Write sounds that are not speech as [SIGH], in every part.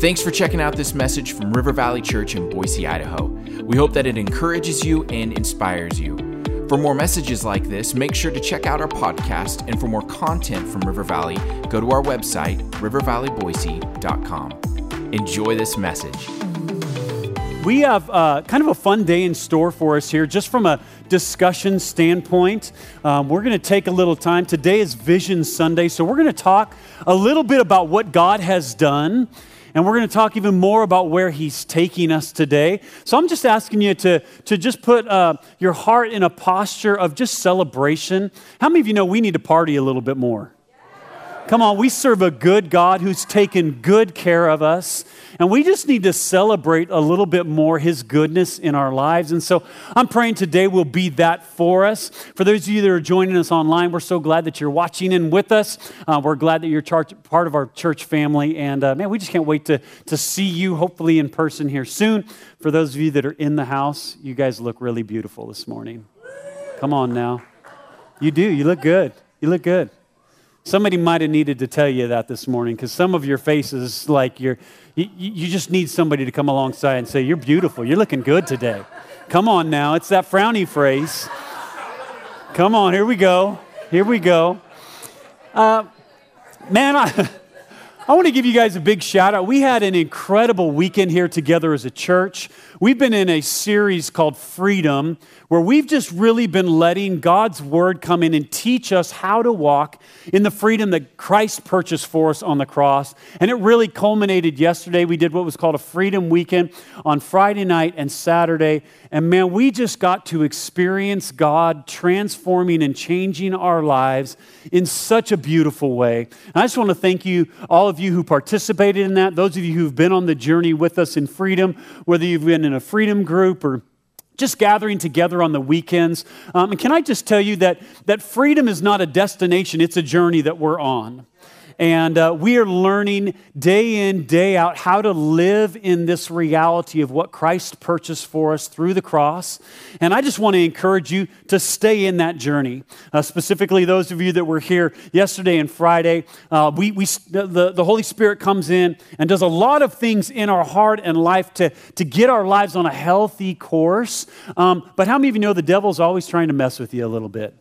Thanks for checking out this message from River Valley Church in Boise, Idaho. We hope that it encourages you and inspires you. For more messages like this, make sure to check out our podcast. And for more content from River Valley, go to our website, rivervalleyboise.com. Enjoy this message. We have uh, kind of a fun day in store for us here, just from a discussion standpoint. Um, we're going to take a little time. Today is Vision Sunday, so we're going to talk a little bit about what God has done and we're going to talk even more about where He's taking us today. So I'm just asking you to, to just put uh, your heart in a posture of just celebration. How many of you know we need to party a little bit more? Come on, we serve a good God who's taken good care of us. And we just need to celebrate a little bit more His goodness in our lives. And so I'm praying today will be that for us. For those of you that are joining us online, we're so glad that you're watching in with us. Uh, we're glad that you're part of our church family. And uh, man, we just can't wait to, to see you, hopefully in person here soon. For those of you that are in the house, you guys look really beautiful this morning. Come on now. You do. You look good. You look good. Somebody might have needed to tell you that this morning because some of your faces, like you're, you, you just need somebody to come alongside and say, You're beautiful. You're looking good today. Come on now. It's that frowny phrase. Come on. Here we go. Here we go. Uh, man, I. I want to give you guys a big shout out. We had an incredible weekend here together as a church. We've been in a series called Freedom, where we've just really been letting God's word come in and teach us how to walk in the freedom that Christ purchased for us on the cross. And it really culminated yesterday. We did what was called a Freedom Weekend on Friday night and Saturday. And man, we just got to experience God transforming and changing our lives in such a beautiful way. And I just want to thank you, all of you who participated in that, those of you who've been on the journey with us in freedom, whether you've been in a freedom group or just gathering together on the weekends. Um, and can I just tell you that, that freedom is not a destination, it's a journey that we're on. And uh, we are learning day in, day out how to live in this reality of what Christ purchased for us through the cross. And I just want to encourage you to stay in that journey. Uh, specifically, those of you that were here yesterday and Friday, uh, we, we, the, the Holy Spirit comes in and does a lot of things in our heart and life to, to get our lives on a healthy course. Um, but how many of you know the devil's always trying to mess with you a little bit?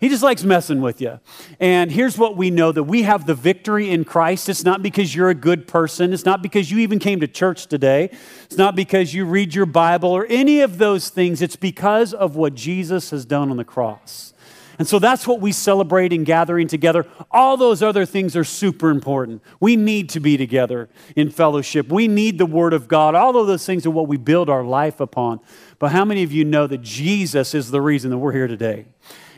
He just likes messing with you. And here's what we know that we have the victory in Christ. It's not because you're a good person. It's not because you even came to church today. It's not because you read your Bible or any of those things. It's because of what Jesus has done on the cross. And so that's what we celebrate in gathering together. All those other things are super important. We need to be together in fellowship. We need the Word of God. All of those things are what we build our life upon. But how many of you know that Jesus is the reason that we're here today?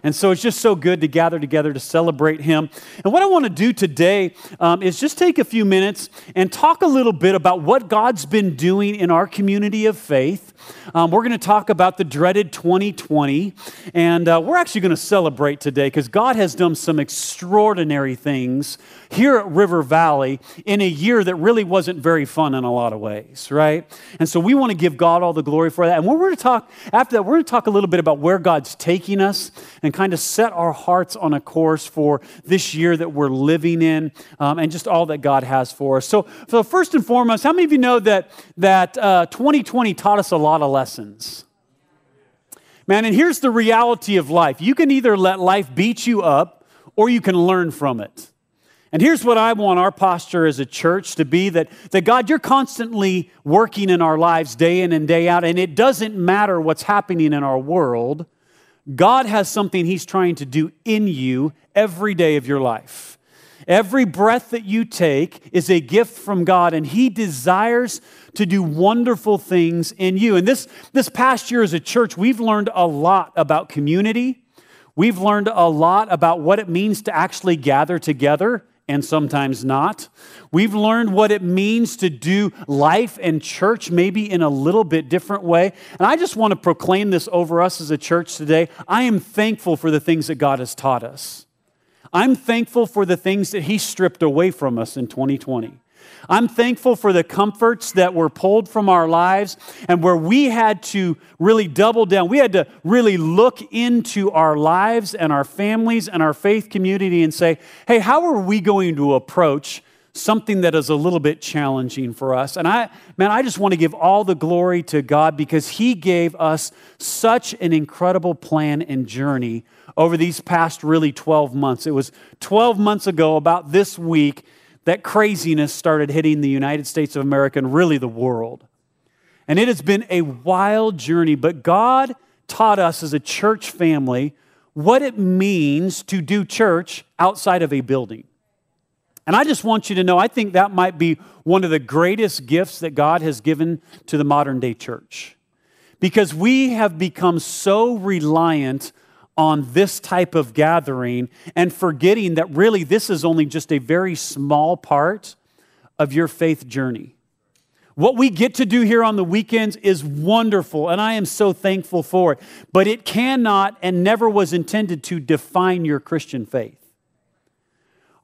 And so it's just so good to gather together to celebrate Him. And what I want to do today um, is just take a few minutes and talk a little bit about what God's been doing in our community of faith. Um, we're going to talk about the dreaded 2020, and uh, we're actually going to celebrate today because God has done some extraordinary things here at River Valley in a year that really wasn't very fun in a lot of ways, right? And so we want to give God all the glory for that. And we're going to talk, after that, we're going to talk a little bit about where God's taking us and kind of set our hearts on a course for this year that we're living in um, and just all that God has for us. So, so, first and foremost, how many of you know that, that uh, 2020 taught us a lot of lessons? Man, and here's the reality of life you can either let life beat you up or you can learn from it. And here's what I want our posture as a church to be that, that God, you're constantly working in our lives day in and day out, and it doesn't matter what's happening in our world. God has something He's trying to do in you every day of your life. Every breath that you take is a gift from God, and He desires to do wonderful things in you. And this, this past year as a church, we've learned a lot about community. We've learned a lot about what it means to actually gather together and sometimes not. We've learned what it means to do life and church maybe in a little bit different way. And I just want to proclaim this over us as a church today. I am thankful for the things that God has taught us. I'm thankful for the things that He stripped away from us in 2020. I'm thankful for the comforts that were pulled from our lives and where we had to really double down. We had to really look into our lives and our families and our faith community and say, hey, how are we going to approach something that is a little bit challenging for us. And I, man, I just want to give all the glory to God because He gave us such an incredible plan and journey over these past really 12 months. It was 12 months ago, about this week, that craziness started hitting the United States of America and really the world. And it has been a wild journey, but God taught us as a church family what it means to do church outside of a building. And I just want you to know, I think that might be one of the greatest gifts that God has given to the modern day church. Because we have become so reliant on this type of gathering and forgetting that really this is only just a very small part of your faith journey. What we get to do here on the weekends is wonderful, and I am so thankful for it. But it cannot and never was intended to define your Christian faith.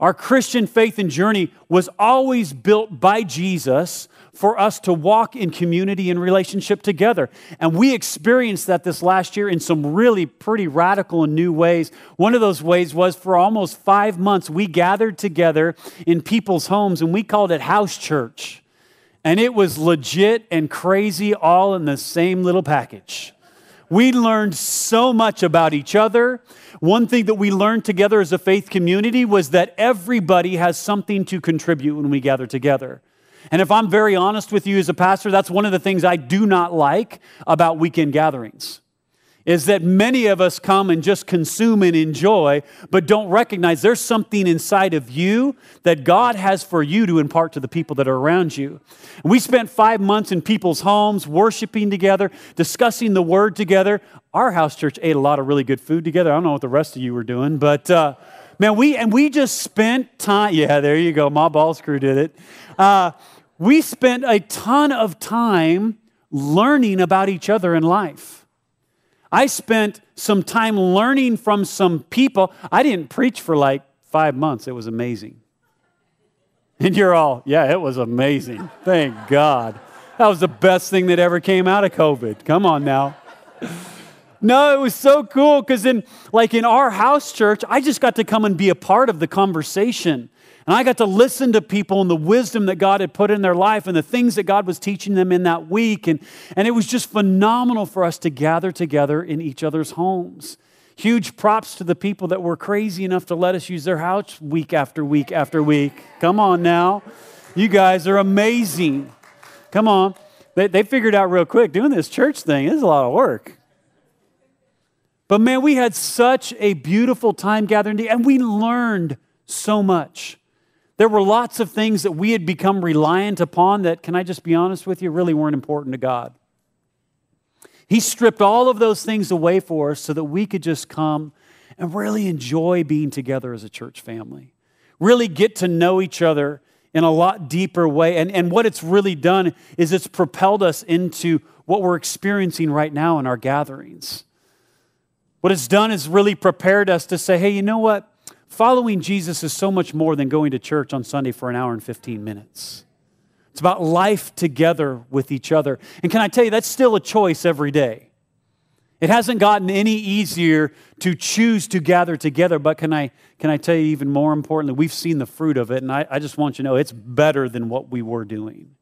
Our Christian faith and journey was always built by Jesus for us to walk in community and relationship together. And we experienced that this last year in some really pretty radical and new ways. One of those ways was for almost five months, we gathered together in people's homes and we called it house church. And it was legit and crazy all in the same little package. We learned so much about each other. One thing that we learned together as a faith community was that everybody has something to contribute when we gather together. And if I'm very honest with you as a pastor, that's one of the things I do not like about weekend gatherings is that many of us come and just consume and enjoy, but don't recognize there's something inside of you that God has for you to impart to the people that are around you. And we spent five months in people's homes, worshiping together, discussing the word together. Our house church ate a lot of really good food together. I don't know what the rest of you were doing, but uh, man, we and we just spent time. Yeah, there you go. My balls crew did it. Uh, we spent a ton of time learning about each other in life. I spent some time learning from some people. I didn't preach for like five months. It was amazing. And you're all, yeah, it was amazing. Thank God. That was the best thing that ever came out of COVID. Come on now. No, it was so cool because in like in our house church, I just got to come and be a part of the conversation. And I got to listen to people and the wisdom that God had put in their life and the things that God was teaching them in that week. And, and it was just phenomenal for us to gather together in each other's homes. Huge props to the people that were crazy enough to let us use their house week after week after week. Come on now. You guys are amazing. Come on. They, they figured out real quick doing this church thing is a lot of work. But man, we had such a beautiful time gathering, and we learned so much. There were lots of things that we had become reliant upon that, can I just be honest with you, really weren't important to God. He stripped all of those things away for us so that we could just come and really enjoy being together as a church family. Really get to know each other in a lot deeper way. And, and what it's really done is it's propelled us into what we're experiencing right now in our gatherings. What it's done is really prepared us to say, hey, you know what? Following Jesus is so much more than going to church on Sunday for an hour and 15 minutes. It's about life together with each other. And can I tell you, that's still a choice every day. It hasn't gotten any easier to choose to gather together, but can I, can I tell you even more importantly, we've seen the fruit of it, and I, I just want you to know it's better than what we were doing.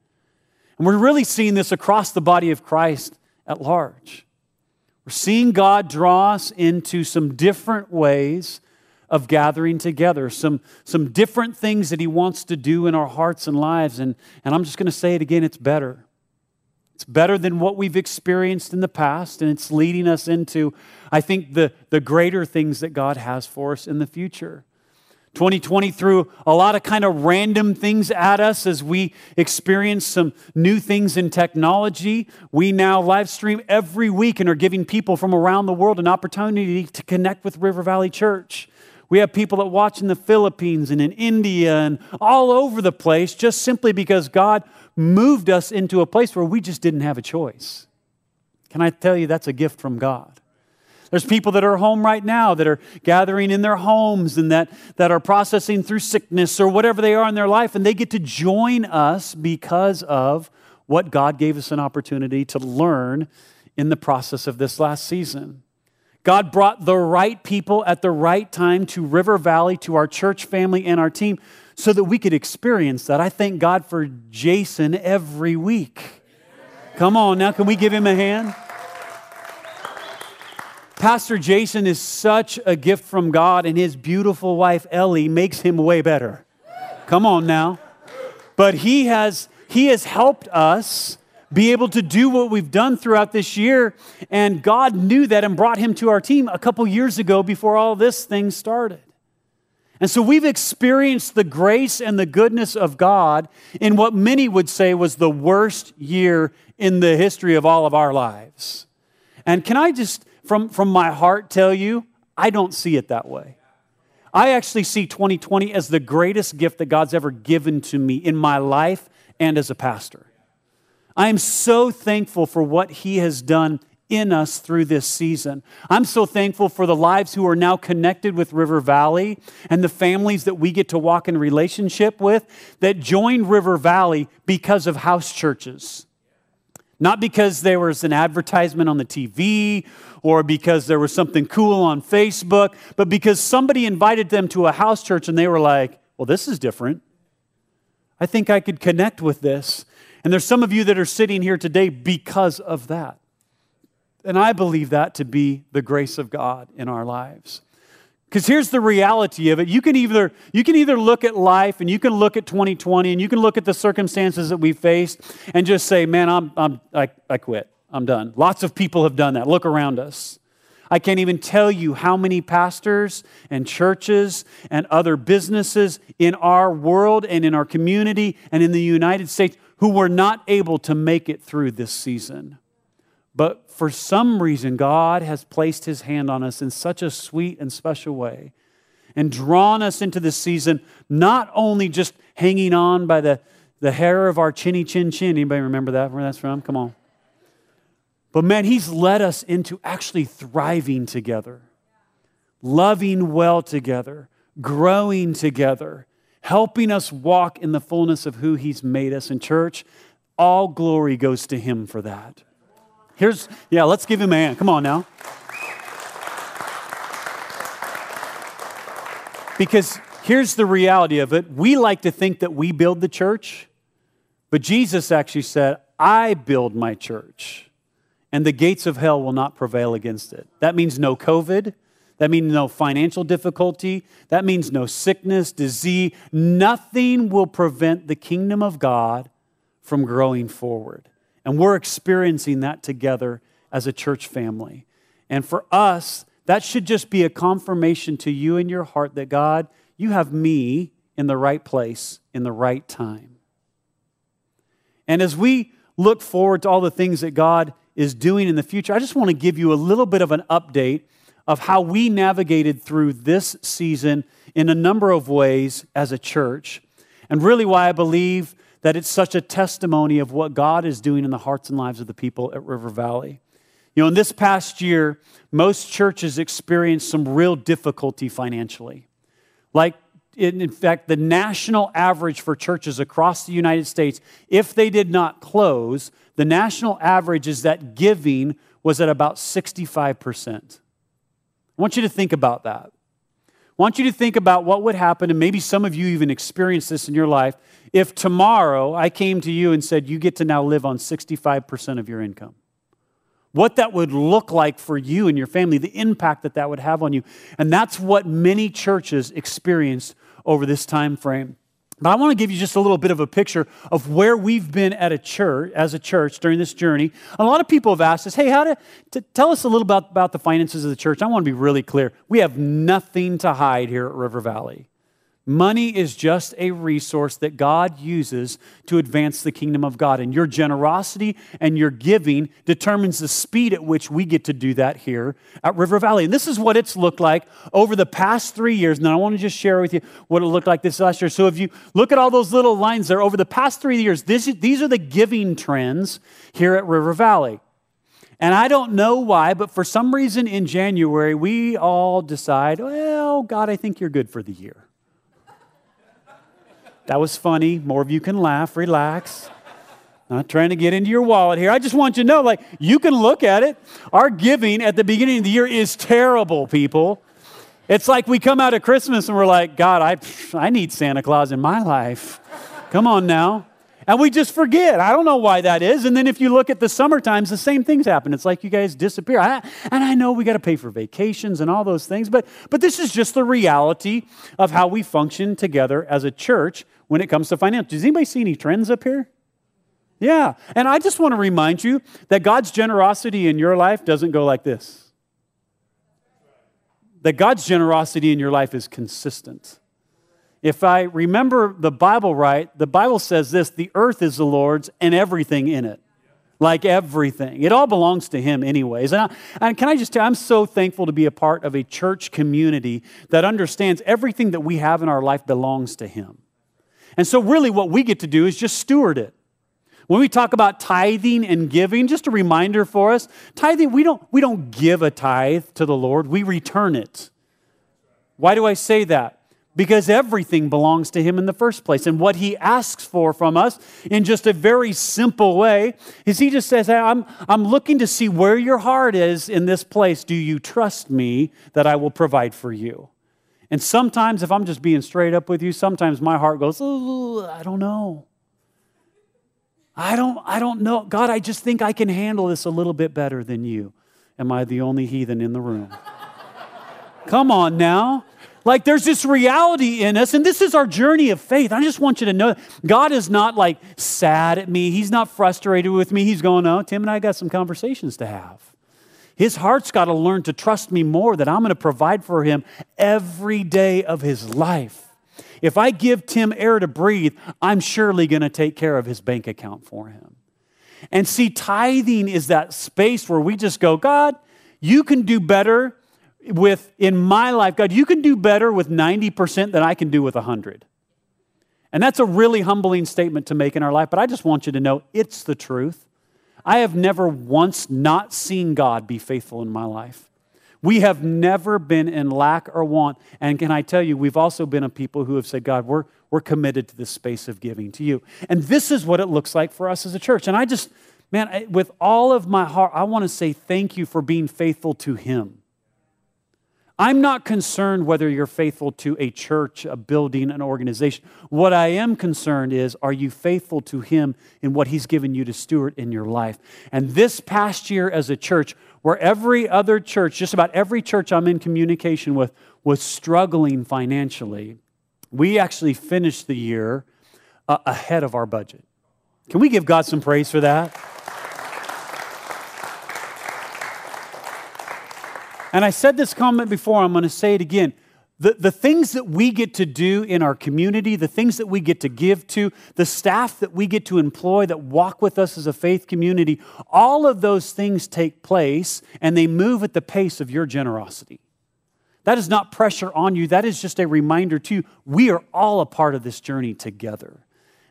And we're really seeing this across the body of Christ at large. We're seeing God draw us into some different ways of gathering together, some, some different things that He wants to do in our hearts and lives. And, and I'm just going to say it again it's better. It's better than what we've experienced in the past, and it's leading us into, I think, the, the greater things that God has for us in the future. 2020 threw a lot of kind of random things at us as we experience some new things in technology. We now live stream every week and are giving people from around the world an opportunity to connect with River Valley Church. We have people that watch in the Philippines and in India and all over the place just simply because God moved us into a place where we just didn't have a choice. Can I tell you that's a gift from God? There's people that are home right now that are gathering in their homes and that, that are processing through sickness or whatever they are in their life, and they get to join us because of what God gave us an opportunity to learn in the process of this last season. God brought the right people at the right time to River Valley, to our church family and our team, so that we could experience that. I thank God for Jason every week. Come on now, can we give him a hand? Pastor Jason is such a gift from God, and his beautiful wife Ellie makes him way better. Come on now. But he has he has helped us be able to do what we've done throughout this year. And God knew that and brought him to our team a couple years ago before all this thing started. And so we've experienced the grace and the goodness of God in what many would say was the worst year in the history of all of our lives. And can I just, from, from my heart, tell you, I don't see it that way. I actually see 2020 as the greatest gift that God's ever given to me in my life and as a pastor. I am so thankful for what He has done in us through this season. I'm so thankful for the lives who are now connected with River Valley and the families that we get to walk in relationship with that joined River Valley because of house churches. Not because there was an advertisement on the TV or because there was something cool on Facebook, but because somebody invited them to a house church and they were like, well, this is different. I think I could connect with this. And there's some of you that are sitting here today because of that. And I believe that to be the grace of God in our lives. Because here's the reality of it. You can, either, you can either look at life and you can look at 2020 and you can look at the circumstances that we faced and just say, man, I'm, I'm, I, I quit. I'm done. Lots of people have done that. Look around us. I can't even tell you how many pastors and churches and other businesses in our world and in our community and in the United States who were not able to make it through this season. But for some reason, God has placed his hand on us in such a sweet and special way and drawn us into this season, not only just hanging on by the, the hair of our chinny chin chin. Anybody remember that, where that's from? Come on. But man, he's led us into actually thriving together, loving well together, growing together helping us walk in the fullness of who He's made us. In church, all glory goes to Him for that. Here's, yeah, let's give Him a hand. Come on now. Because here's the reality of it we like to think that we build the church, but Jesus actually said, I build my church, and the gates of hell will not prevail against it. That means no COVID. That means no financial difficulty. That means no sickness, disease. Nothing will prevent the kingdom of God from growing forward. And we're experiencing that together as a church family. And for us, that should just be a confirmation to you in your heart that God, you have me in the right place in the right time. And as we look forward to all the things that God is doing in the future, I just want to give you a little bit of an update of how we navigated through this season in a number of ways as a church, and really why I believe that it's such a testimony of what God is doing in the hearts and lives of the people at River Valley. You know, in this past year, most churches experienced some real difficulty financially. Like, in fact, the national average for churches across the United States, if they did not close, the national average is that giving was at about 65%. I want you to think about that. I want you to think about what would happen, and maybe some of you even experienced this in your life, if tomorrow I came to you and said, You get to now live on 65% of your income. What that would look like for you and your family, the impact that that would have on you. And that's what many churches experienced over this time frame. But I want to give you just a little bit of a picture of where we've been at a church, as a church during this journey. A lot of people have asked us, hey, how to, to tell us a little about, about the finances of the church. I want to be really clear. We have nothing to hide here at River Valley. Money is just a resource that God uses to advance the kingdom of God. And your generosity and your giving determines the speed at which we get to do that here at River Valley. And this is what it's looked like over the past three years. Now, I want to just share with you what it looked like this last year. So, if you look at all those little lines there, over the past three years, this, these are the giving trends here at River Valley. And I don't know why, but for some reason in January, we all decide, well, God, I think you're good for the year. That was funny. More of you can laugh, relax. Not trying to get into your wallet here. I just want you to know like, you can look at it. Our giving at the beginning of the year is terrible, people. It's like we come out of Christmas and we're like, God, I, I need Santa Claus in my life. Come on now. And we just forget. I don't know why that is. And then if you look at the summer times, the same things happen. It's like you guys disappear. I, and I know we got to pay for vacations and all those things, but, but this is just the reality of how we function together as a church when it comes to finance. Does anybody see any trends up here? Yeah. And I just want to remind you that God's generosity in your life doesn't go like this. That God's generosity in your life is consistent. If I remember the Bible right, the Bible says this the earth is the Lord's and everything in it. Like everything. It all belongs to Him, anyways. And, I, and can I just tell you, I'm so thankful to be a part of a church community that understands everything that we have in our life belongs to Him. And so, really, what we get to do is just steward it. When we talk about tithing and giving, just a reminder for us tithing, we don't, we don't give a tithe to the Lord, we return it. Why do I say that? Because everything belongs to Him in the first place. And what He asks for from us in just a very simple way is He just says, I'm, I'm looking to see where your heart is in this place. Do you trust me that I will provide for you? And sometimes, if I'm just being straight up with you, sometimes my heart goes, I don't know. I don't, I don't know. God, I just think I can handle this a little bit better than you. Am I the only heathen in the room? [LAUGHS] Come on now. Like there's this reality in us, and this is our journey of faith. I just want you to know God is not like sad at me. He's not frustrated with me. He's going, Oh, Tim and I got some conversations to have. His heart's got to learn to trust me more that I'm going to provide for him every day of his life. If I give Tim air to breathe, I'm surely going to take care of his bank account for him. And see, tithing is that space where we just go, God, you can do better with, in my life, God, you can do better with 90% than I can do with 100. And that's a really humbling statement to make in our life, but I just want you to know it's the truth. I have never once not seen God be faithful in my life. We have never been in lack or want. And can I tell you, we've also been a people who have said, God, we're, we're committed to this space of giving to you. And this is what it looks like for us as a church. And I just, man, with all of my heart, I want to say thank you for being faithful to Him. I'm not concerned whether you're faithful to a church, a building, an organization. What I am concerned is are you faithful to Him in what He's given you to steward in your life? And this past year as a church, where every other church, just about every church I'm in communication with, was struggling financially, we actually finished the year uh, ahead of our budget. Can we give God some praise for that? And I said this comment before, I'm going to say it again. The, the things that we get to do in our community, the things that we get to give to, the staff that we get to employ that walk with us as a faith community, all of those things take place and they move at the pace of your generosity. That is not pressure on you, that is just a reminder to you we are all a part of this journey together.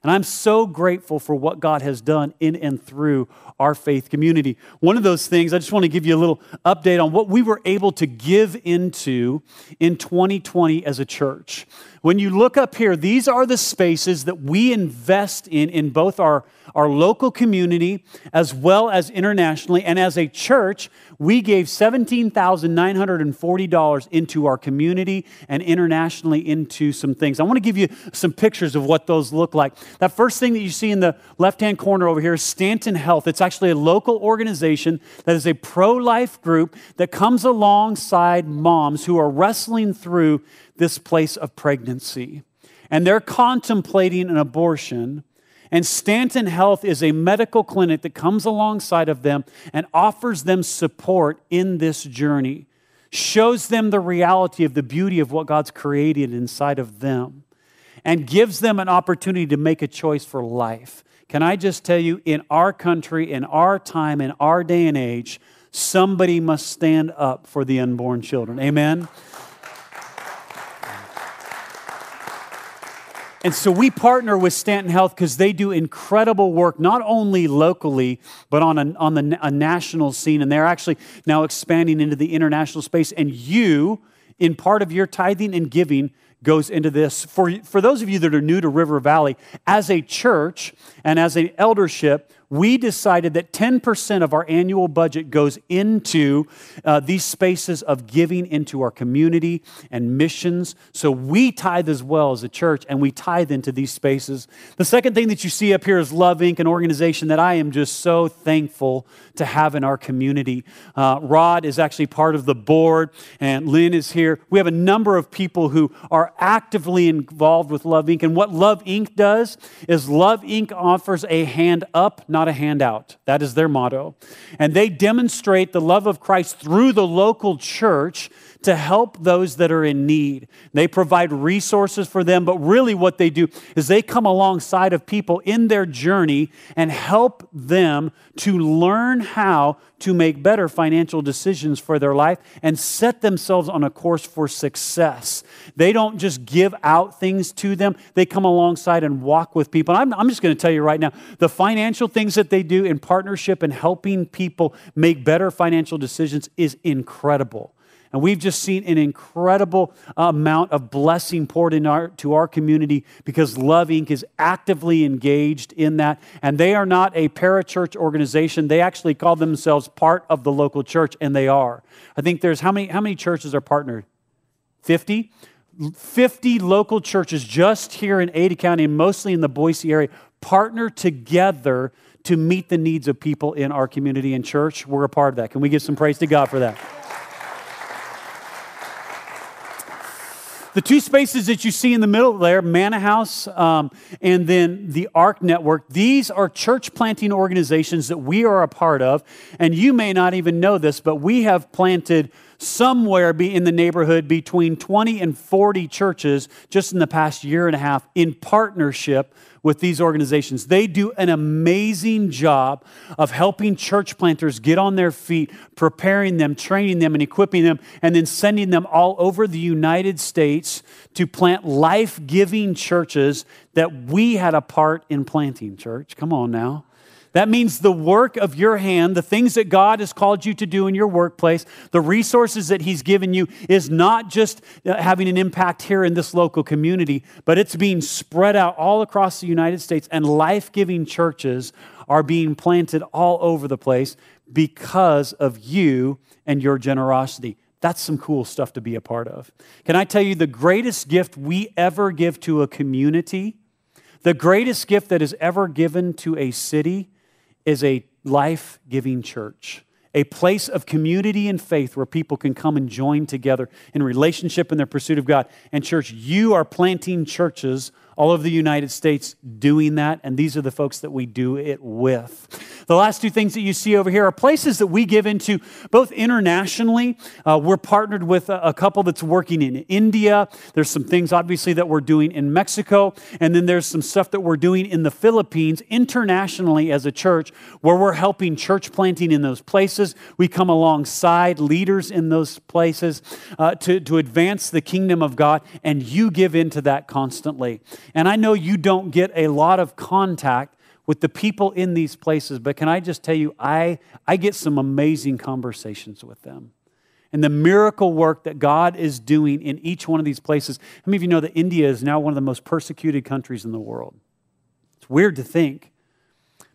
And I'm so grateful for what God has done in and through our faith community. One of those things, I just want to give you a little update on what we were able to give into in 2020 as a church. When you look up here, these are the spaces that we invest in in both our, our local community as well as internationally. And as a church, we gave $17,940 into our community and internationally into some things. I want to give you some pictures of what those look like. That first thing that you see in the left hand corner over here is Stanton Health. It's actually a local organization that is a pro life group that comes alongside moms who are wrestling through this place of pregnancy. And they're contemplating an abortion. And Stanton Health is a medical clinic that comes alongside of them and offers them support in this journey, shows them the reality of the beauty of what God's created inside of them, and gives them an opportunity to make a choice for life. Can I just tell you, in our country, in our time, in our day and age, somebody must stand up for the unborn children. Amen? And so we partner with Stanton Health because they do incredible work, not only locally, but on, a, on the, a national scene. And they're actually now expanding into the international space. And you, in part of your tithing and giving, goes into this. For, for those of you that are new to River Valley, as a church and as an eldership, we decided that 10% of our annual budget goes into uh, these spaces of giving into our community and missions. So we tithe as well as a church, and we tithe into these spaces. The second thing that you see up here is Love Inc., an organization that I am just so thankful to have in our community. Uh, Rod is actually part of the board, and Lynn is here. We have a number of people who are actively involved with Love Inc. And what Love Inc. does is Love Inc. offers a hand up, not a handout. That is their motto. And they demonstrate the love of Christ through the local church to help those that are in need. They provide resources for them, but really what they do is they come alongside of people in their journey and help them to learn how to make better financial decisions for their life and set themselves on a course for success. They don't just give out things to them, they come alongside and walk with people. I'm, I'm just going to tell you right now the financial things that they do in partnership and helping people make better financial decisions is incredible. And we've just seen an incredible amount of blessing poured into our, our community because Love Inc. is actively engaged in that. And they are not a parachurch organization. They actually call themselves part of the local church, and they are. I think there's how many, how many churches are partnered? 50? 50 local churches just here in Ada County and mostly in the Boise area partner together to meet the needs of people in our community and church. We're a part of that. Can we give some praise to God for that? The two spaces that you see in the middle there, Manna House um, and then the ARC Network, these are church planting organizations that we are a part of. And you may not even know this, but we have planted somewhere be in the neighborhood between 20 and 40 churches just in the past year and a half in partnership with these organizations. They do an amazing job of helping church planters get on their feet, preparing them, training them, and equipping them, and then sending them all over the United States to plant life giving churches that we had a part in planting, church. Come on now. That means the work of your hand, the things that God has called you to do in your workplace, the resources that He's given you, is not just uh, having an impact here in this local community, but it's being spread out all across the United States, and life giving churches are being planted all over the place because of you and your generosity. That's some cool stuff to be a part of. Can I tell you the greatest gift we ever give to a community, the greatest gift that is ever given to a city? Is a life giving church, a place of community and faith where people can come and join together in relationship in their pursuit of God. And, church, you are planting churches all over the United States doing that, and these are the folks that we do it with. The last two things that you see over here are places that we give into both internationally. Uh, we're partnered with a, a, couple that's working in India. There's some things, obviously, that we're doing in Mexico, and then there's some stuff that we're doing in the Philippines internationally as a church where we're helping church planting in those places. We come alongside leaders in those places uh, to, to advance the kingdom of God, and you give into that constantly. And I know you don't get a lot of contact with the people in these places, but can I just tell you, I, I get some amazing conversations with them. And the miracle work that God is doing in each one of these places. How many of you know that India is now one of the most persecuted countries in the world? It's weird to think.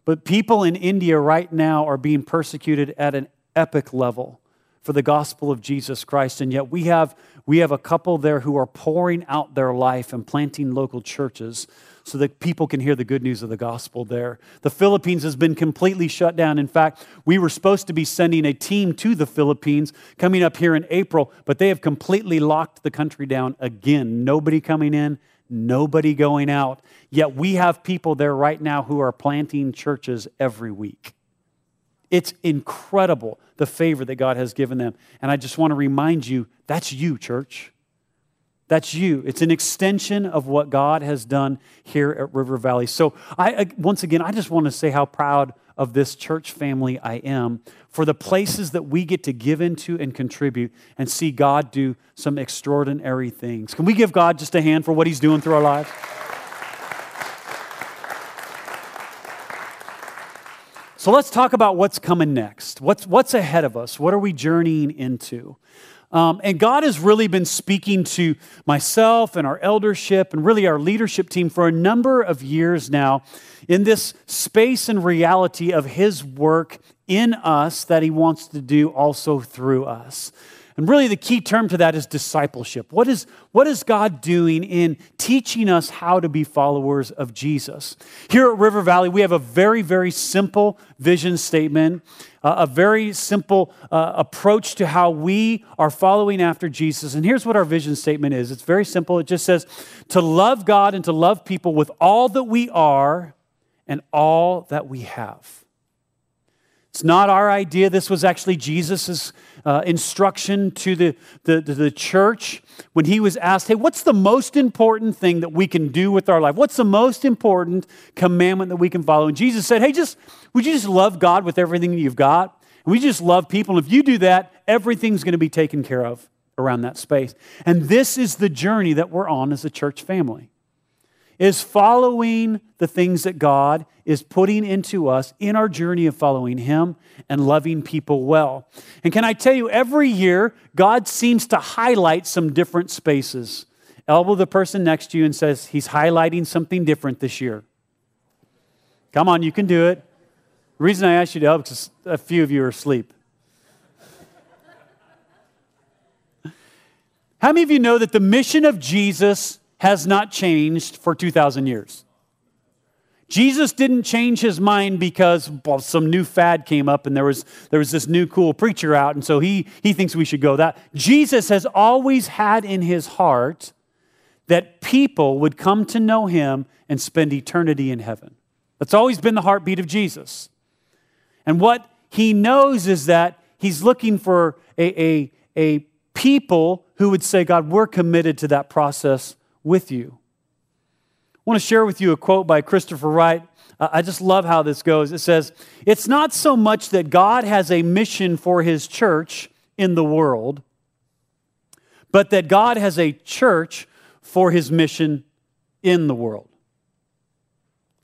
But people in India right now are being persecuted at an epic level for the gospel of Jesus Christ. And yet we have, we have a couple there who are pouring out their life and planting local churches so that people can hear the good news of the gospel there. The Philippines has been completely shut down. In fact, we were supposed to be sending a team to the Philippines coming up here in April, but they have completely locked the country down again. Nobody coming in, nobody going out. Yet we have people there right now who are planting churches every week. It's incredible the favor that God has given them. And I just want to remind you that's you, church. That's you. It's an extension of what God has done here at River Valley. So, I, once again, I just want to say how proud of this church family I am for the places that we get to give into and contribute and see God do some extraordinary things. Can we give God just a hand for what He's doing through our lives? So let's talk about what's coming next. What's, what's ahead of us? What are we journeying into? Um, and God has really been speaking to myself and our eldership and really our leadership team for a number of years now in this space and reality of His work in us that He wants to do also through us. And really, the key term to that is discipleship. What is, what is God doing in teaching us how to be followers of Jesus? Here at River Valley, we have a very, very simple vision statement, uh, a very simple uh, approach to how we are following after Jesus. And here's what our vision statement is it's very simple. It just says to love God and to love people with all that we are and all that we have. It's not our idea. This was actually Jesus' uh, instruction to the, the, the church when he was asked, Hey, what's the most important thing that we can do with our life? What's the most important commandment that we can follow? And Jesus said, Hey, just would you just love God with everything you've got? And we just love people. And if you do that, everything's going to be taken care of around that space. And this is the journey that we're on as a church family is following the things that God is putting into us in our journey of following Him and loving people well. And can I tell you, every year, God seems to highlight some different spaces. Elbow the person next to you and says, He's highlighting something different this year. Come on, you can do it. The reason I asked you to help is a few of you are asleep. How many of you know that the mission of Jesus has not changed for 2,000 years. Jesus didn't change his mind because well, some new fad came up and there was, there was this new cool preacher out, and so he, he thinks we should go that. Jesus has always had in his heart that people would come to know him and spend eternity in heaven. That's always been the heartbeat of Jesus. And what he knows is that he's looking for a, a, a people who would say, God, we're committed to that process with you. I want to share with you a quote by Christopher Wright. I just love how this goes. It says, It's not so much that God has a mission for his church in the world, but that God has a church for his mission in the world.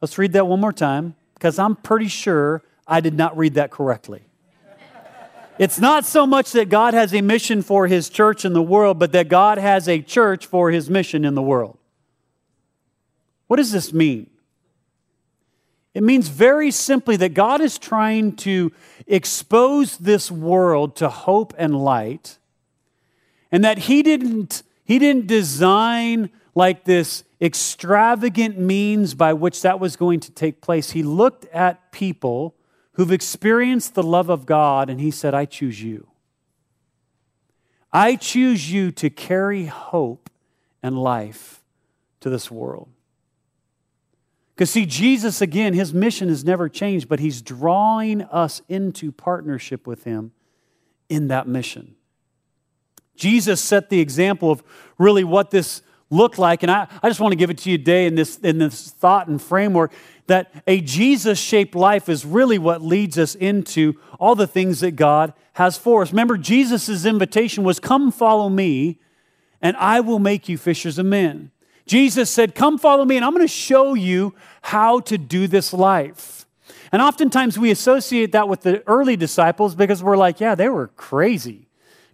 Let's read that one more time because I'm pretty sure I did not read that correctly. It's not so much that God has a mission for his church in the world, but that God has a church for his mission in the world. What does this mean? It means very simply that God is trying to expose this world to hope and light, and that He didn't, he didn't design like this extravagant means by which that was going to take place. He looked at people who've experienced the love of God, and He said, I choose you. I choose you to carry hope and life to this world. Because, see, Jesus, again, his mission has never changed, but he's drawing us into partnership with him in that mission. Jesus set the example of really what this looked like, and I, I just want to give it to you today in this, in this thought and framework that a Jesus shaped life is really what leads us into all the things that God has for us. Remember, Jesus' invitation was, Come follow me, and I will make you fishers of men. Jesus said, Come follow me, and I'm going to show you how to do this life. And oftentimes we associate that with the early disciples because we're like, Yeah, they were crazy.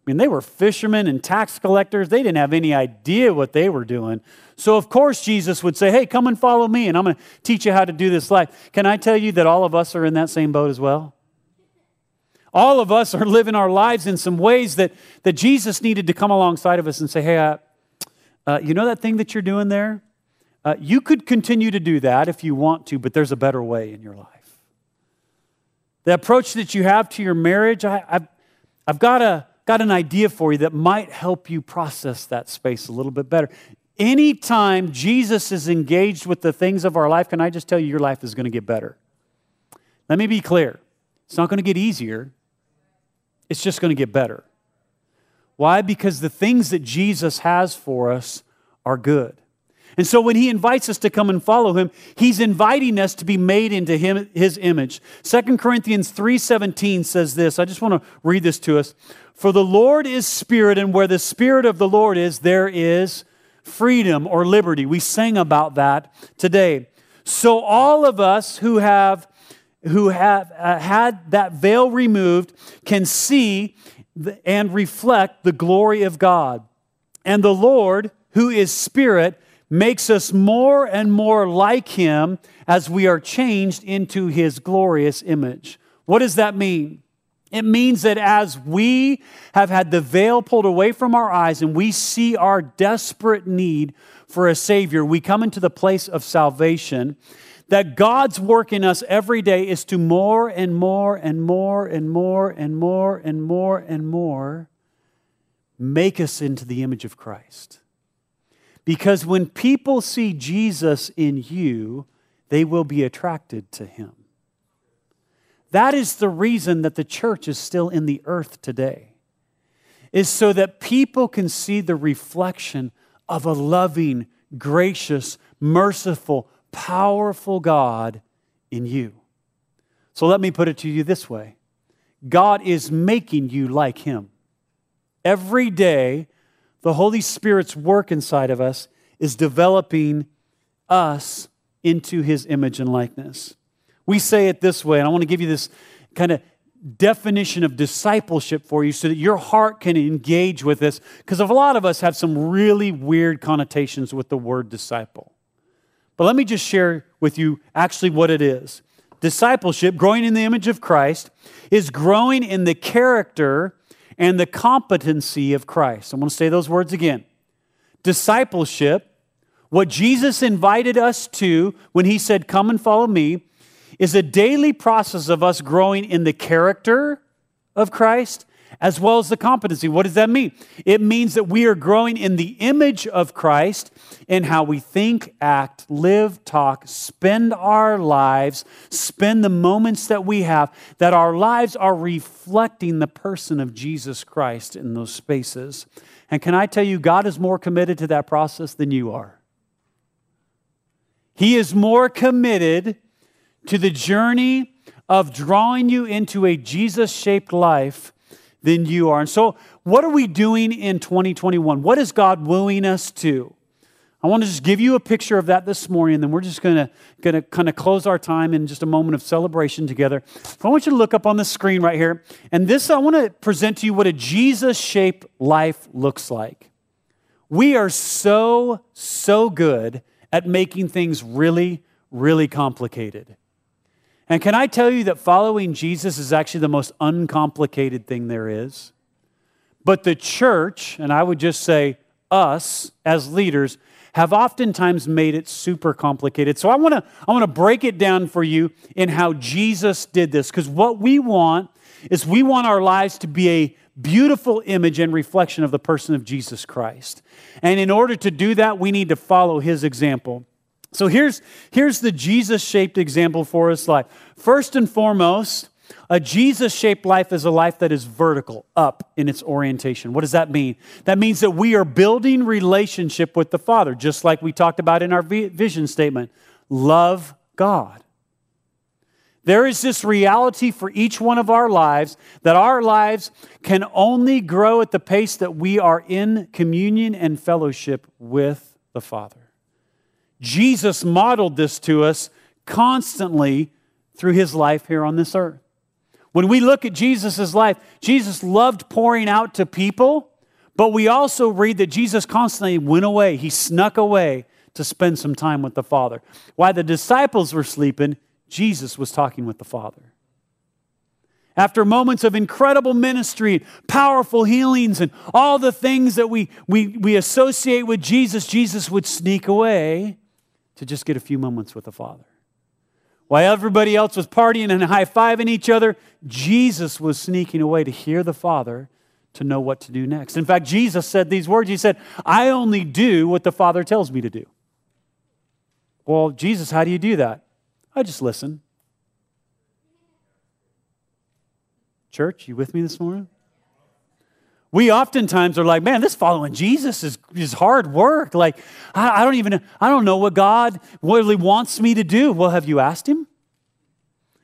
I mean, they were fishermen and tax collectors. They didn't have any idea what they were doing. So, of course, Jesus would say, Hey, come and follow me, and I'm going to teach you how to do this life. Can I tell you that all of us are in that same boat as well? All of us are living our lives in some ways that, that Jesus needed to come alongside of us and say, Hey, uh, uh, you know that thing that you're doing there? Uh, you could continue to do that if you want to, but there's a better way in your life. The approach that you have to your marriage, I, I've, I've got a got an idea for you that might help you process that space a little bit better. Anytime Jesus is engaged with the things of our life, can I just tell you, your life is going to get better? Let me be clear it's not going to get easier, it's just going to get better. Why? Because the things that Jesus has for us are good. And so when he invites us to come and follow him, he's inviting us to be made into him, his image. 2 Corinthians 3:17 says this. I just want to read this to us. For the Lord is spirit, and where the spirit of the Lord is, there is freedom or liberty. We sang about that today. So all of us who have who have uh, had that veil removed can see and reflect the glory of God. And the Lord, who is Spirit, makes us more and more like Him as we are changed into His glorious image. What does that mean? It means that as we have had the veil pulled away from our eyes and we see our desperate need for a Savior, we come into the place of salvation. That God's work in us every day is to more and more and more and more and more and more and more make us into the image of Christ. Because when people see Jesus in you, they will be attracted to him. That is the reason that the church is still in the earth today, is so that people can see the reflection of a loving, gracious, merciful, powerful God in you. So let me put it to you this way God is making you like Him. Every day, the Holy Spirit's work inside of us is developing us into his image and likeness. We say it this way, and I want to give you this kind of definition of discipleship for you so that your heart can engage with this, because a lot of us have some really weird connotations with the word disciple. But let me just share with you actually what it is. Discipleship, growing in the image of Christ, is growing in the character and the competency of Christ. I'm going to say those words again. Discipleship, what Jesus invited us to when he said, Come and follow me, is a daily process of us growing in the character of Christ as well as the competency. What does that mean? It means that we are growing in the image of Christ in how we think, act, live, talk, spend our lives, spend the moments that we have, that our lives are reflecting the person of Jesus Christ in those spaces. And can I tell you, God is more committed to that process than you are. He is more committed to the journey of drawing you into a Jesus shaped life than you are. And so, what are we doing in 2021? What is God wooing us to? I want to just give you a picture of that this morning, and then we're just going to, going to kind of close our time in just a moment of celebration together. I want you to look up on the screen right here. And this, I want to present to you what a Jesus shaped life looks like. We are so, so good at making things really, really complicated. And can I tell you that following Jesus is actually the most uncomplicated thing there is? But the church, and I would just say us as leaders, have oftentimes made it super complicated. So I want to I want to break it down for you in how Jesus did this because what we want is we want our lives to be a beautiful image and reflection of the person of Jesus Christ. And in order to do that, we need to follow his example. So here's, here's the Jesus shaped example for us life. First and foremost, a Jesus shaped life is a life that is vertical, up in its orientation. What does that mean? That means that we are building relationship with the Father, just like we talked about in our vision statement. Love God. There is this reality for each one of our lives that our lives can only grow at the pace that we are in communion and fellowship with the Father. Jesus modeled this to us constantly through his life here on this earth. When we look at Jesus' life, Jesus loved pouring out to people, but we also read that Jesus constantly went away. He snuck away to spend some time with the Father. While the disciples were sleeping, Jesus was talking with the Father. After moments of incredible ministry, powerful healings, and all the things that we, we, we associate with Jesus, Jesus would sneak away to just get a few moments with the Father. While everybody else was partying and high fiving each other, Jesus was sneaking away to hear the Father to know what to do next. In fact, Jesus said these words He said, I only do what the Father tells me to do. Well, Jesus, how do you do that? I just listen. Church, you with me this morning? We oftentimes are like, man, this following Jesus is, is hard work. Like, I, I don't even, I don't know what God really wants me to do. Well, have you asked Him?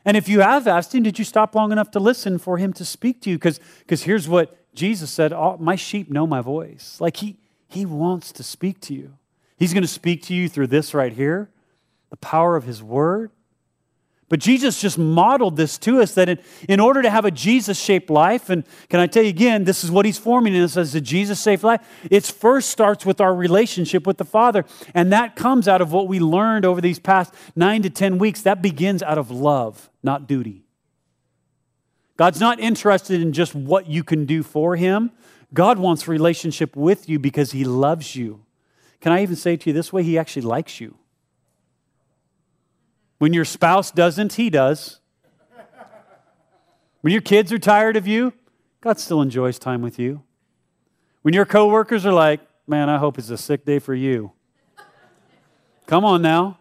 And if you have asked Him, did you stop long enough to listen for Him to speak to you? Because here's what Jesus said My sheep know my voice. Like, He, he wants to speak to you. He's going to speak to you through this right here, the power of His Word. But Jesus just modeled this to us that in, in order to have a Jesus shaped life, and can I tell you again, this is what he's forming in us as a Jesus shaped life. It first starts with our relationship with the Father. And that comes out of what we learned over these past nine to 10 weeks. That begins out of love, not duty. God's not interested in just what you can do for him. God wants relationship with you because he loves you. Can I even say to you this way? He actually likes you. When your spouse doesn't, he does. When your kids are tired of you, God still enjoys time with you. When your coworkers are like, man, I hope it's a sick day for you. Come on now.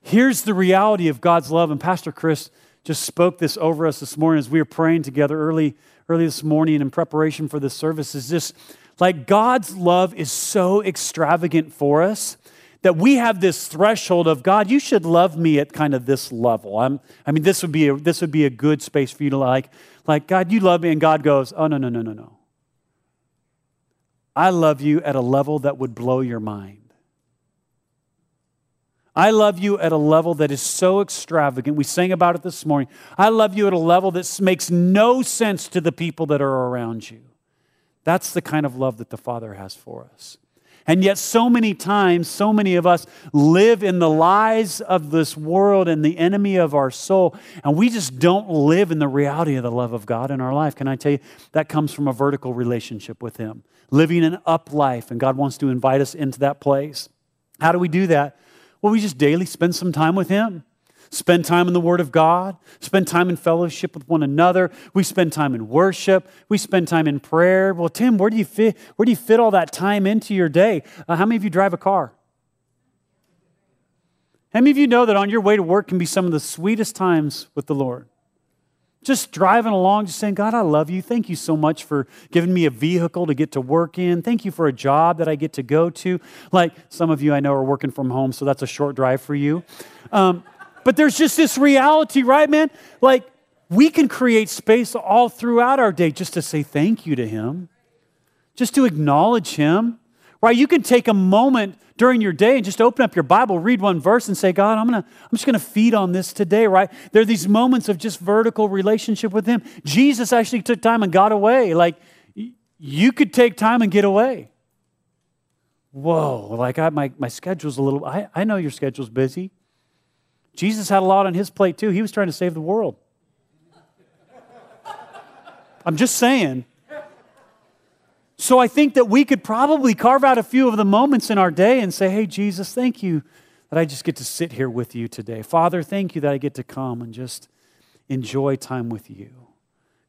Here's the reality of God's love. And Pastor Chris just spoke this over us this morning as we were praying together early, early this morning in preparation for this service. Is just like God's love is so extravagant for us that we have this threshold of God, you should love me at kind of this level. I'm, I mean, this would be a, this would be a good space for you to like, like God, you love me, and God goes, oh no no no no no. I love you at a level that would blow your mind. I love you at a level that is so extravagant. We sang about it this morning. I love you at a level that makes no sense to the people that are around you. That's the kind of love that the Father has for us. And yet, so many times, so many of us live in the lies of this world and the enemy of our soul, and we just don't live in the reality of the love of God in our life. Can I tell you, that comes from a vertical relationship with Him, living an up life, and God wants to invite us into that place. How do we do that? Well, we just daily spend some time with Him. Spend time in the Word of God, spend time in fellowship with one another. We spend time in worship, we spend time in prayer. Well, Tim, where do you fit, where do you fit all that time into your day? Uh, how many of you drive a car? How many of you know that on your way to work can be some of the sweetest times with the Lord? Just driving along, just saying, God, I love you. Thank you so much for giving me a vehicle to get to work in. Thank you for a job that I get to go to. Like some of you I know are working from home, so that's a short drive for you. Um, but there's just this reality, right, man? Like, we can create space all throughout our day just to say thank you to Him, just to acknowledge Him, right? You can take a moment during your day and just open up your Bible, read one verse, and say, God, I'm, gonna, I'm just going to feed on this today, right? There are these moments of just vertical relationship with Him. Jesus actually took time and got away. Like, you could take time and get away. Whoa, like I, my, my schedule's a little, I, I know your schedule's busy. Jesus had a lot on his plate too. He was trying to save the world. I'm just saying. So I think that we could probably carve out a few of the moments in our day and say, Hey, Jesus, thank you that I just get to sit here with you today. Father, thank you that I get to come and just enjoy time with you.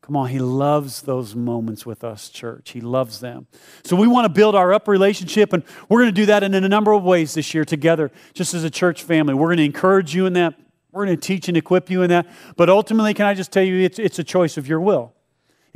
Come on, He loves those moments with us, church. He loves them. So we want to build our up relationship, and we're going to do that in a number of ways this year together, just as a church family. We're going to encourage you in that. We're going to teach and equip you in that. But ultimately, can I just tell you, it's, it's a choice of your will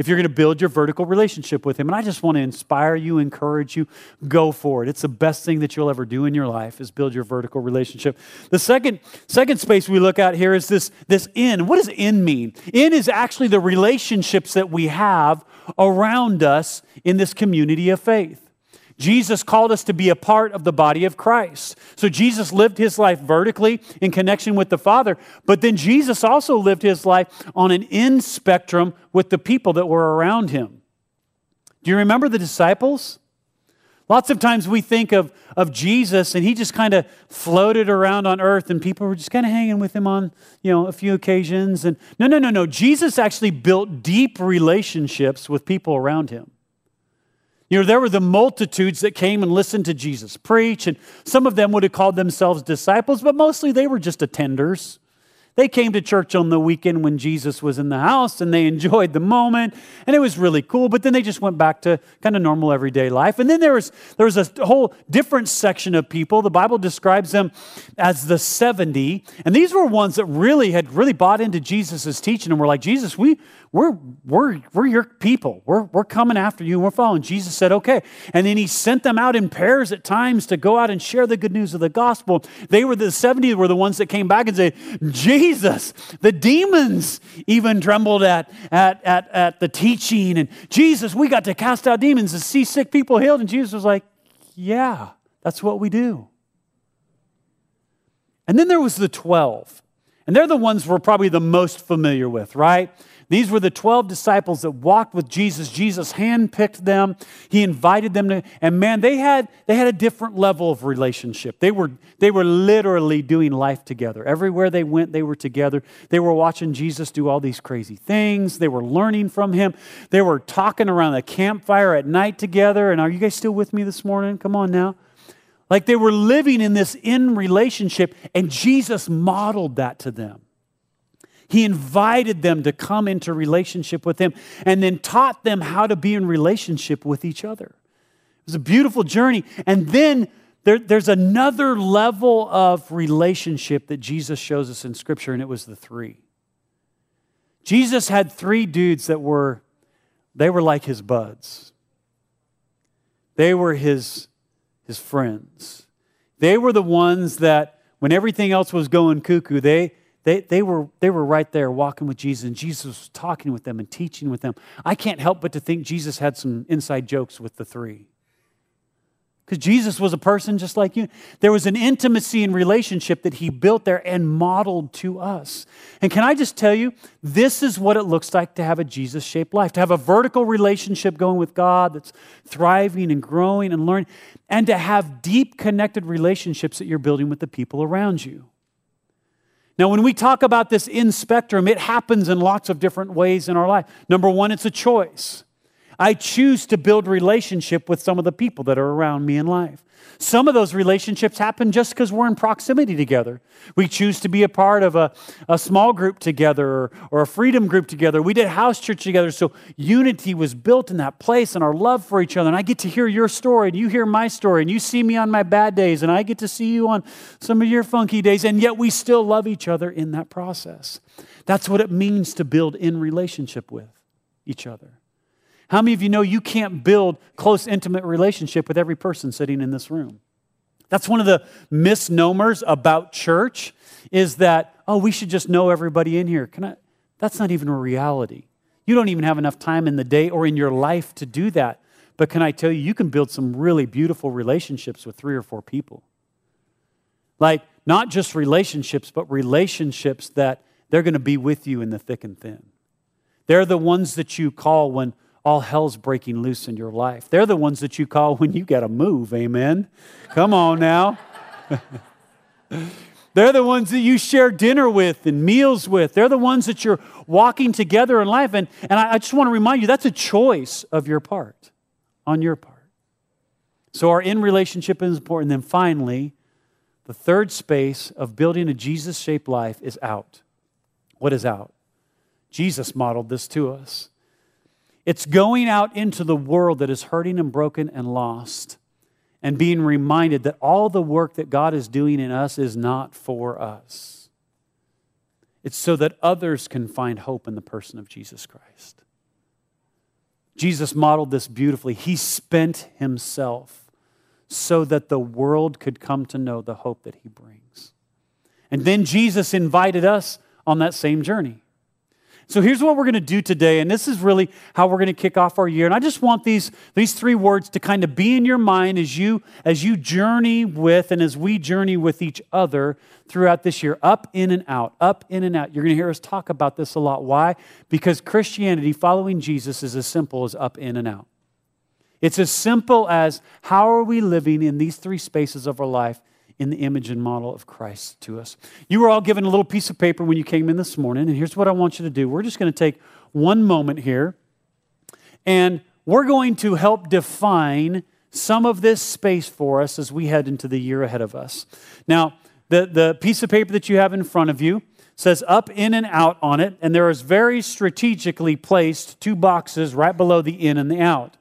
if you're going to build your vertical relationship with Him. And I just want to inspire you, encourage you, go for it. It's the best thing that you'll ever do in your life is build your vertical relationship. The second, second space we look at here is this, this in. What does in mean? In is actually the relationships that we have around us in this community of faith. Jesus called us to be a part of the body of Christ. So Jesus lived his life vertically in connection with the Father, but then Jesus also lived his life on an in spectrum with the people that were around him. Do you remember the disciples? Lots of times we think of, of Jesus and he just kind of floated around on earth and people were just kind of hanging with him on, you know, a few occasions. And no, no, no, no. Jesus actually built deep relationships with people around him. You know, there were the multitudes that came and listened to Jesus preach, and some of them would have called themselves disciples, but mostly they were just attenders. They came to church on the weekend when Jesus was in the house and they [LAUGHS] enjoyed the moment and it was really cool, but then they just went back to kind of normal everyday life. And then there was, there was a whole different section of people. The Bible describes them as the 70. And these were ones that really had really bought into Jesus' teaching and were like, Jesus, we, we're, we're, we're your people. We're, we're coming after you we're following. Jesus said, okay. And then he sent them out in pairs at times to go out and share the good news of the gospel. They were the 70 were the ones that came back and said, Jesus, the demons even trembled at, at, at, at the teaching. And Jesus, we got to cast out demons and see sick people healed. And Jesus was like, yeah, that's what we do. And then there was the 12. And they're the ones we're probably the most familiar with, right? These were the 12 disciples that walked with Jesus. Jesus handpicked them. He invited them to, and man, they had, they had a different level of relationship. They were, they were literally doing life together. Everywhere they went, they were together. They were watching Jesus do all these crazy things. They were learning from him. They were talking around the campfire at night together. And are you guys still with me this morning? Come on now. Like they were living in this in relationship, and Jesus modeled that to them. He invited them to come into relationship with Him and then taught them how to be in relationship with each other. It was a beautiful journey. And then there, there's another level of relationship that Jesus shows us in Scripture, and it was the three. Jesus had three dudes that were, they were like his buds. They were his, his friends. They were the ones that, when everything else was going cuckoo, they, they, they, were, they were right there walking with Jesus, and Jesus was talking with them and teaching with them. I can't help but to think Jesus had some inside jokes with the three. Because Jesus was a person just like you. There was an intimacy and relationship that he built there and modeled to us. And can I just tell you, this is what it looks like to have a Jesus shaped life, to have a vertical relationship going with God that's thriving and growing and learning, and to have deep connected relationships that you're building with the people around you. Now, when we talk about this in spectrum, it happens in lots of different ways in our life. Number one, it's a choice. I choose to build relationship with some of the people that are around me in life. Some of those relationships happen just because we're in proximity together. We choose to be a part of a, a small group together or, or a freedom group together. We did house church together, so unity was built in that place and our love for each other. And I get to hear your story, and you hear my story, and you see me on my bad days, and I get to see you on some of your funky days, and yet we still love each other in that process. That's what it means to build in relationship with each other. How many of you know you can't build close, intimate relationship with every person sitting in this room? That's one of the misnomers about church is that, oh, we should just know everybody in here. Can I? That's not even a reality. You don't even have enough time in the day or in your life to do that. But can I tell you, you can build some really beautiful relationships with three or four people. Like, not just relationships, but relationships that they're going to be with you in the thick and thin. They're the ones that you call when all hell's breaking loose in your life. They're the ones that you call when you got to move, amen? Come on now. [LAUGHS] They're the ones that you share dinner with and meals with. They're the ones that you're walking together in life. And, and I, I just want to remind you that's a choice of your part, on your part. So our in relationship is important. Then finally, the third space of building a Jesus shaped life is out. What is out? Jesus modeled this to us. It's going out into the world that is hurting and broken and lost and being reminded that all the work that God is doing in us is not for us. It's so that others can find hope in the person of Jesus Christ. Jesus modeled this beautifully. He spent himself so that the world could come to know the hope that he brings. And then Jesus invited us on that same journey. So here's what we're going to do today, and this is really how we're going to kick off our year. And I just want these, these three words to kind of be in your mind as you, as you journey with and as we journey with each other throughout this year up, in, and out, up, in, and out. You're going to hear us talk about this a lot. Why? Because Christianity, following Jesus, is as simple as up, in, and out. It's as simple as how are we living in these three spaces of our life in the image and model of Christ to us. You were all given a little piece of paper when you came in this morning, and here's what I want you to do. We're just going to take one moment here, and we're going to help define some of this space for us as we head into the year ahead of us. Now, the, the piece of paper that you have in front of you says up, in, and out on it, and there is very strategically placed two boxes right below the in and the out.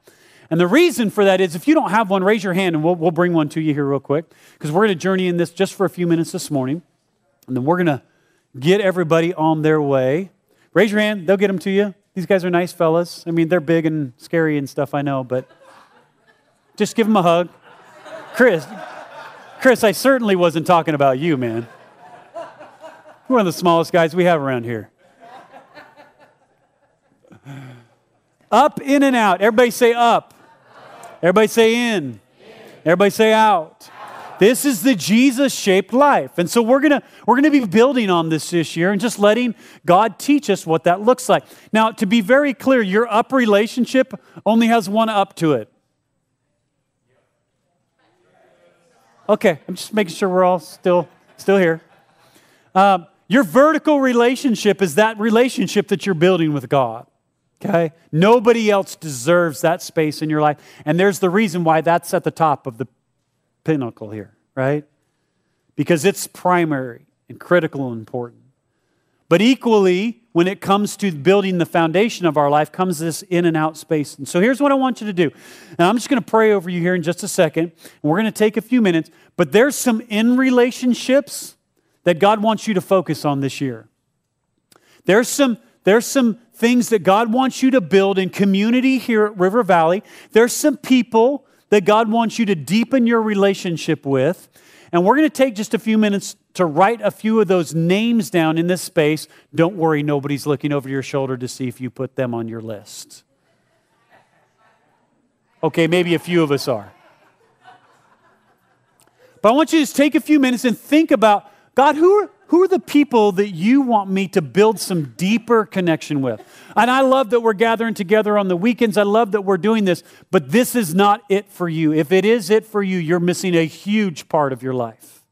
And the reason for that is if you don't have one, raise your hand and we'll, we'll bring one to you here real quick because we're going to journey in this just for a few minutes this morning. And then we're going to get everybody on their way. Raise your hand, they'll get them to you. These guys are nice fellas. I mean, they're big and scary and stuff, I know, but just give them a hug. Chris, Chris, I certainly wasn't talking about you, man. You're one of the smallest guys we have around here. Up, in, and out. Everybody say up. Everybody say in. Everybody say out. This is the Jesus shaped life. And so we're going to we're going to be building on this this year and just letting God teach us what that looks like. Now, to be very clear, your up relationship only has one up to it. Okay, I'm just making sure we're all still still here. Um, your vertical relationship is that relationship that you're building with God. Okay? Nobody else deserves that space in your life. And there's the reason why that's at the top of the pinnacle here, right? Because it's primary and critical and important. But equally, when it comes to building the foundation of our life, comes this in and out space. And so here's what I want you to do. And I'm just going to pray over you here in just a second. And we're going to take a few minutes. But there's some in relationships that God wants you to focus on this year. There's some, there's some things that God wants you to build in community here at River Valley. There's some people that God wants you to deepen your relationship with. And we're going to take just a few minutes to write a few of those names down in this space. Don't worry, nobody's looking over your shoulder to see if you put them on your list. Okay, maybe a few of us are. But I want you to just take a few minutes and think about God, who are, who are the people that you want me to build some deeper connection with? And I love that we're gathering together on the weekends. I love that we're doing this, but this is not it for you. If it is it for you, you're missing a huge part of your life.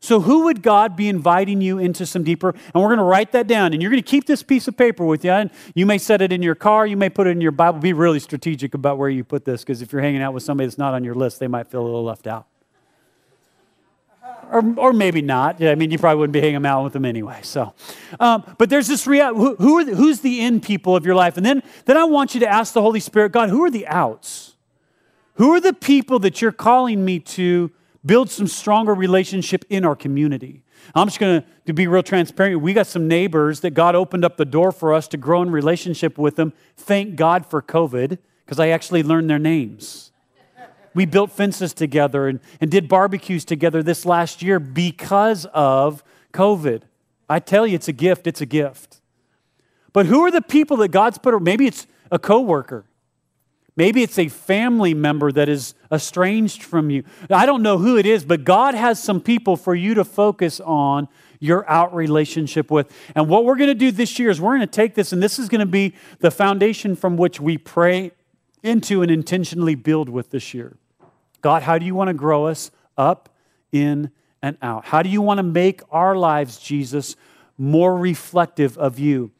So, who would God be inviting you into some deeper? And we're going to write that down. And you're going to keep this piece of paper with you. And you may set it in your car. You may put it in your Bible. Be really strategic about where you put this because if you're hanging out with somebody that's not on your list, they might feel a little left out or, or maybe not. I mean, you probably wouldn't be hanging out with them anyway. So, um, but there's this reality. Who, who are the, who's the in people of your life? And then, then I want you to ask the Holy Spirit, God, who are the outs? Who are the people that you're calling me to build some stronger relationship in our community? I'm just going to be real transparent. We got some neighbors that God opened up the door for us to grow in relationship with them. Thank God for COVID, because I actually learned their names. We built fences together and, and did barbecues together this last year because of COVID. I tell you, it's a gift. It's a gift. But who are the people that God's put? Maybe it's a coworker. Maybe it's a family member that is estranged from you. I don't know who it is, but God has some people for you to focus on your out relationship with. And what we're going to do this year is we're going to take this, and this is going to be the foundation from which we pray into and intentionally build with this year. God, how do you want to grow us up, in, and out? How do you want to make our lives, Jesus, more reflective of you?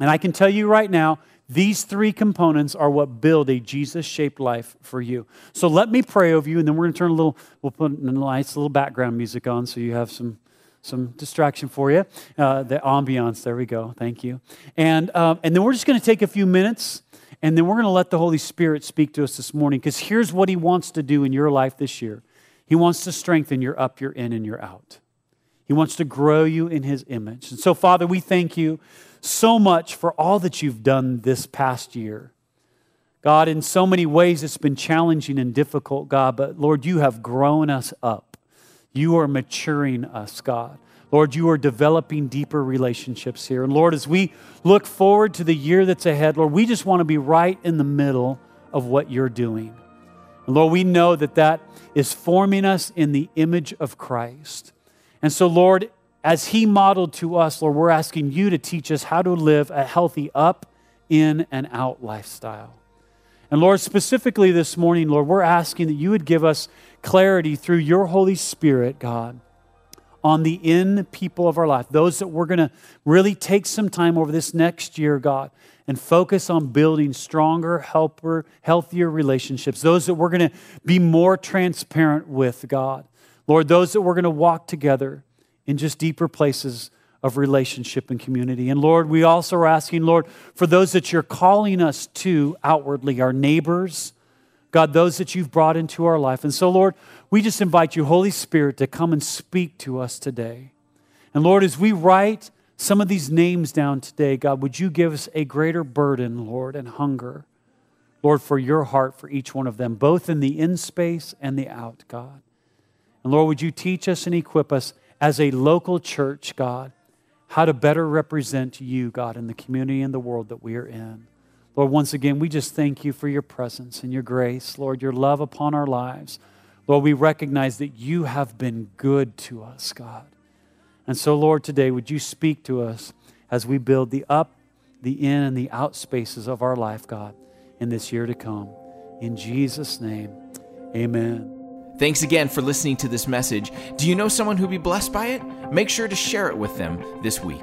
And I can tell you right now, these three components are what build a Jesus shaped life for you. So let me pray over you, and then we're going to turn a little, we'll put a nice little background music on so you have some, some distraction for you. Uh, the ambiance, there we go. Thank you. And, uh, and then we're just going to take a few minutes and then we're going to let the Holy Spirit speak to us this morning because here's what He wants to do in your life this year He wants to strengthen your up, your in, and your out. He wants to grow you in His image. And so, Father, we thank you so much for all that you've done this past year. God, in so many ways it's been challenging and difficult, God, but Lord, you have grown us up. You are maturing us, God. Lord, you are developing deeper relationships here. And Lord, as we look forward to the year that's ahead, Lord, we just want to be right in the middle of what you're doing. And Lord, we know that that is forming us in the image of Christ. And so, Lord, as He modeled to us, Lord, we're asking you to teach us how to live a healthy up, in, and out lifestyle. And Lord, specifically this morning, Lord, we're asking that you would give us clarity through your Holy Spirit, God on the in people of our life, those that we're going to really take some time over this next year, God, and focus on building stronger, helper, healthier relationships, those that we're going to be more transparent with, God. Lord, those that we're going to walk together in just deeper places of relationship and community. And Lord, we also are asking, Lord, for those that you're calling us to outwardly, our neighbors, God, those that you've brought into our life. And so, Lord, we just invite you, Holy Spirit, to come and speak to us today. And Lord, as we write some of these names down today, God, would you give us a greater burden, Lord, and hunger, Lord, for your heart for each one of them, both in the in space and the out, God. And Lord, would you teach us and equip us as a local church, God, how to better represent you, God, in the community and the world that we are in. Lord, once again, we just thank you for your presence and your grace, Lord, your love upon our lives. Lord, we recognize that you have been good to us, God. And so, Lord, today, would you speak to us as we build the up, the in, and the out spaces of our life, God, in this year to come. In Jesus' name, amen. Thanks again for listening to this message. Do you know someone who'd be blessed by it? Make sure to share it with them this week.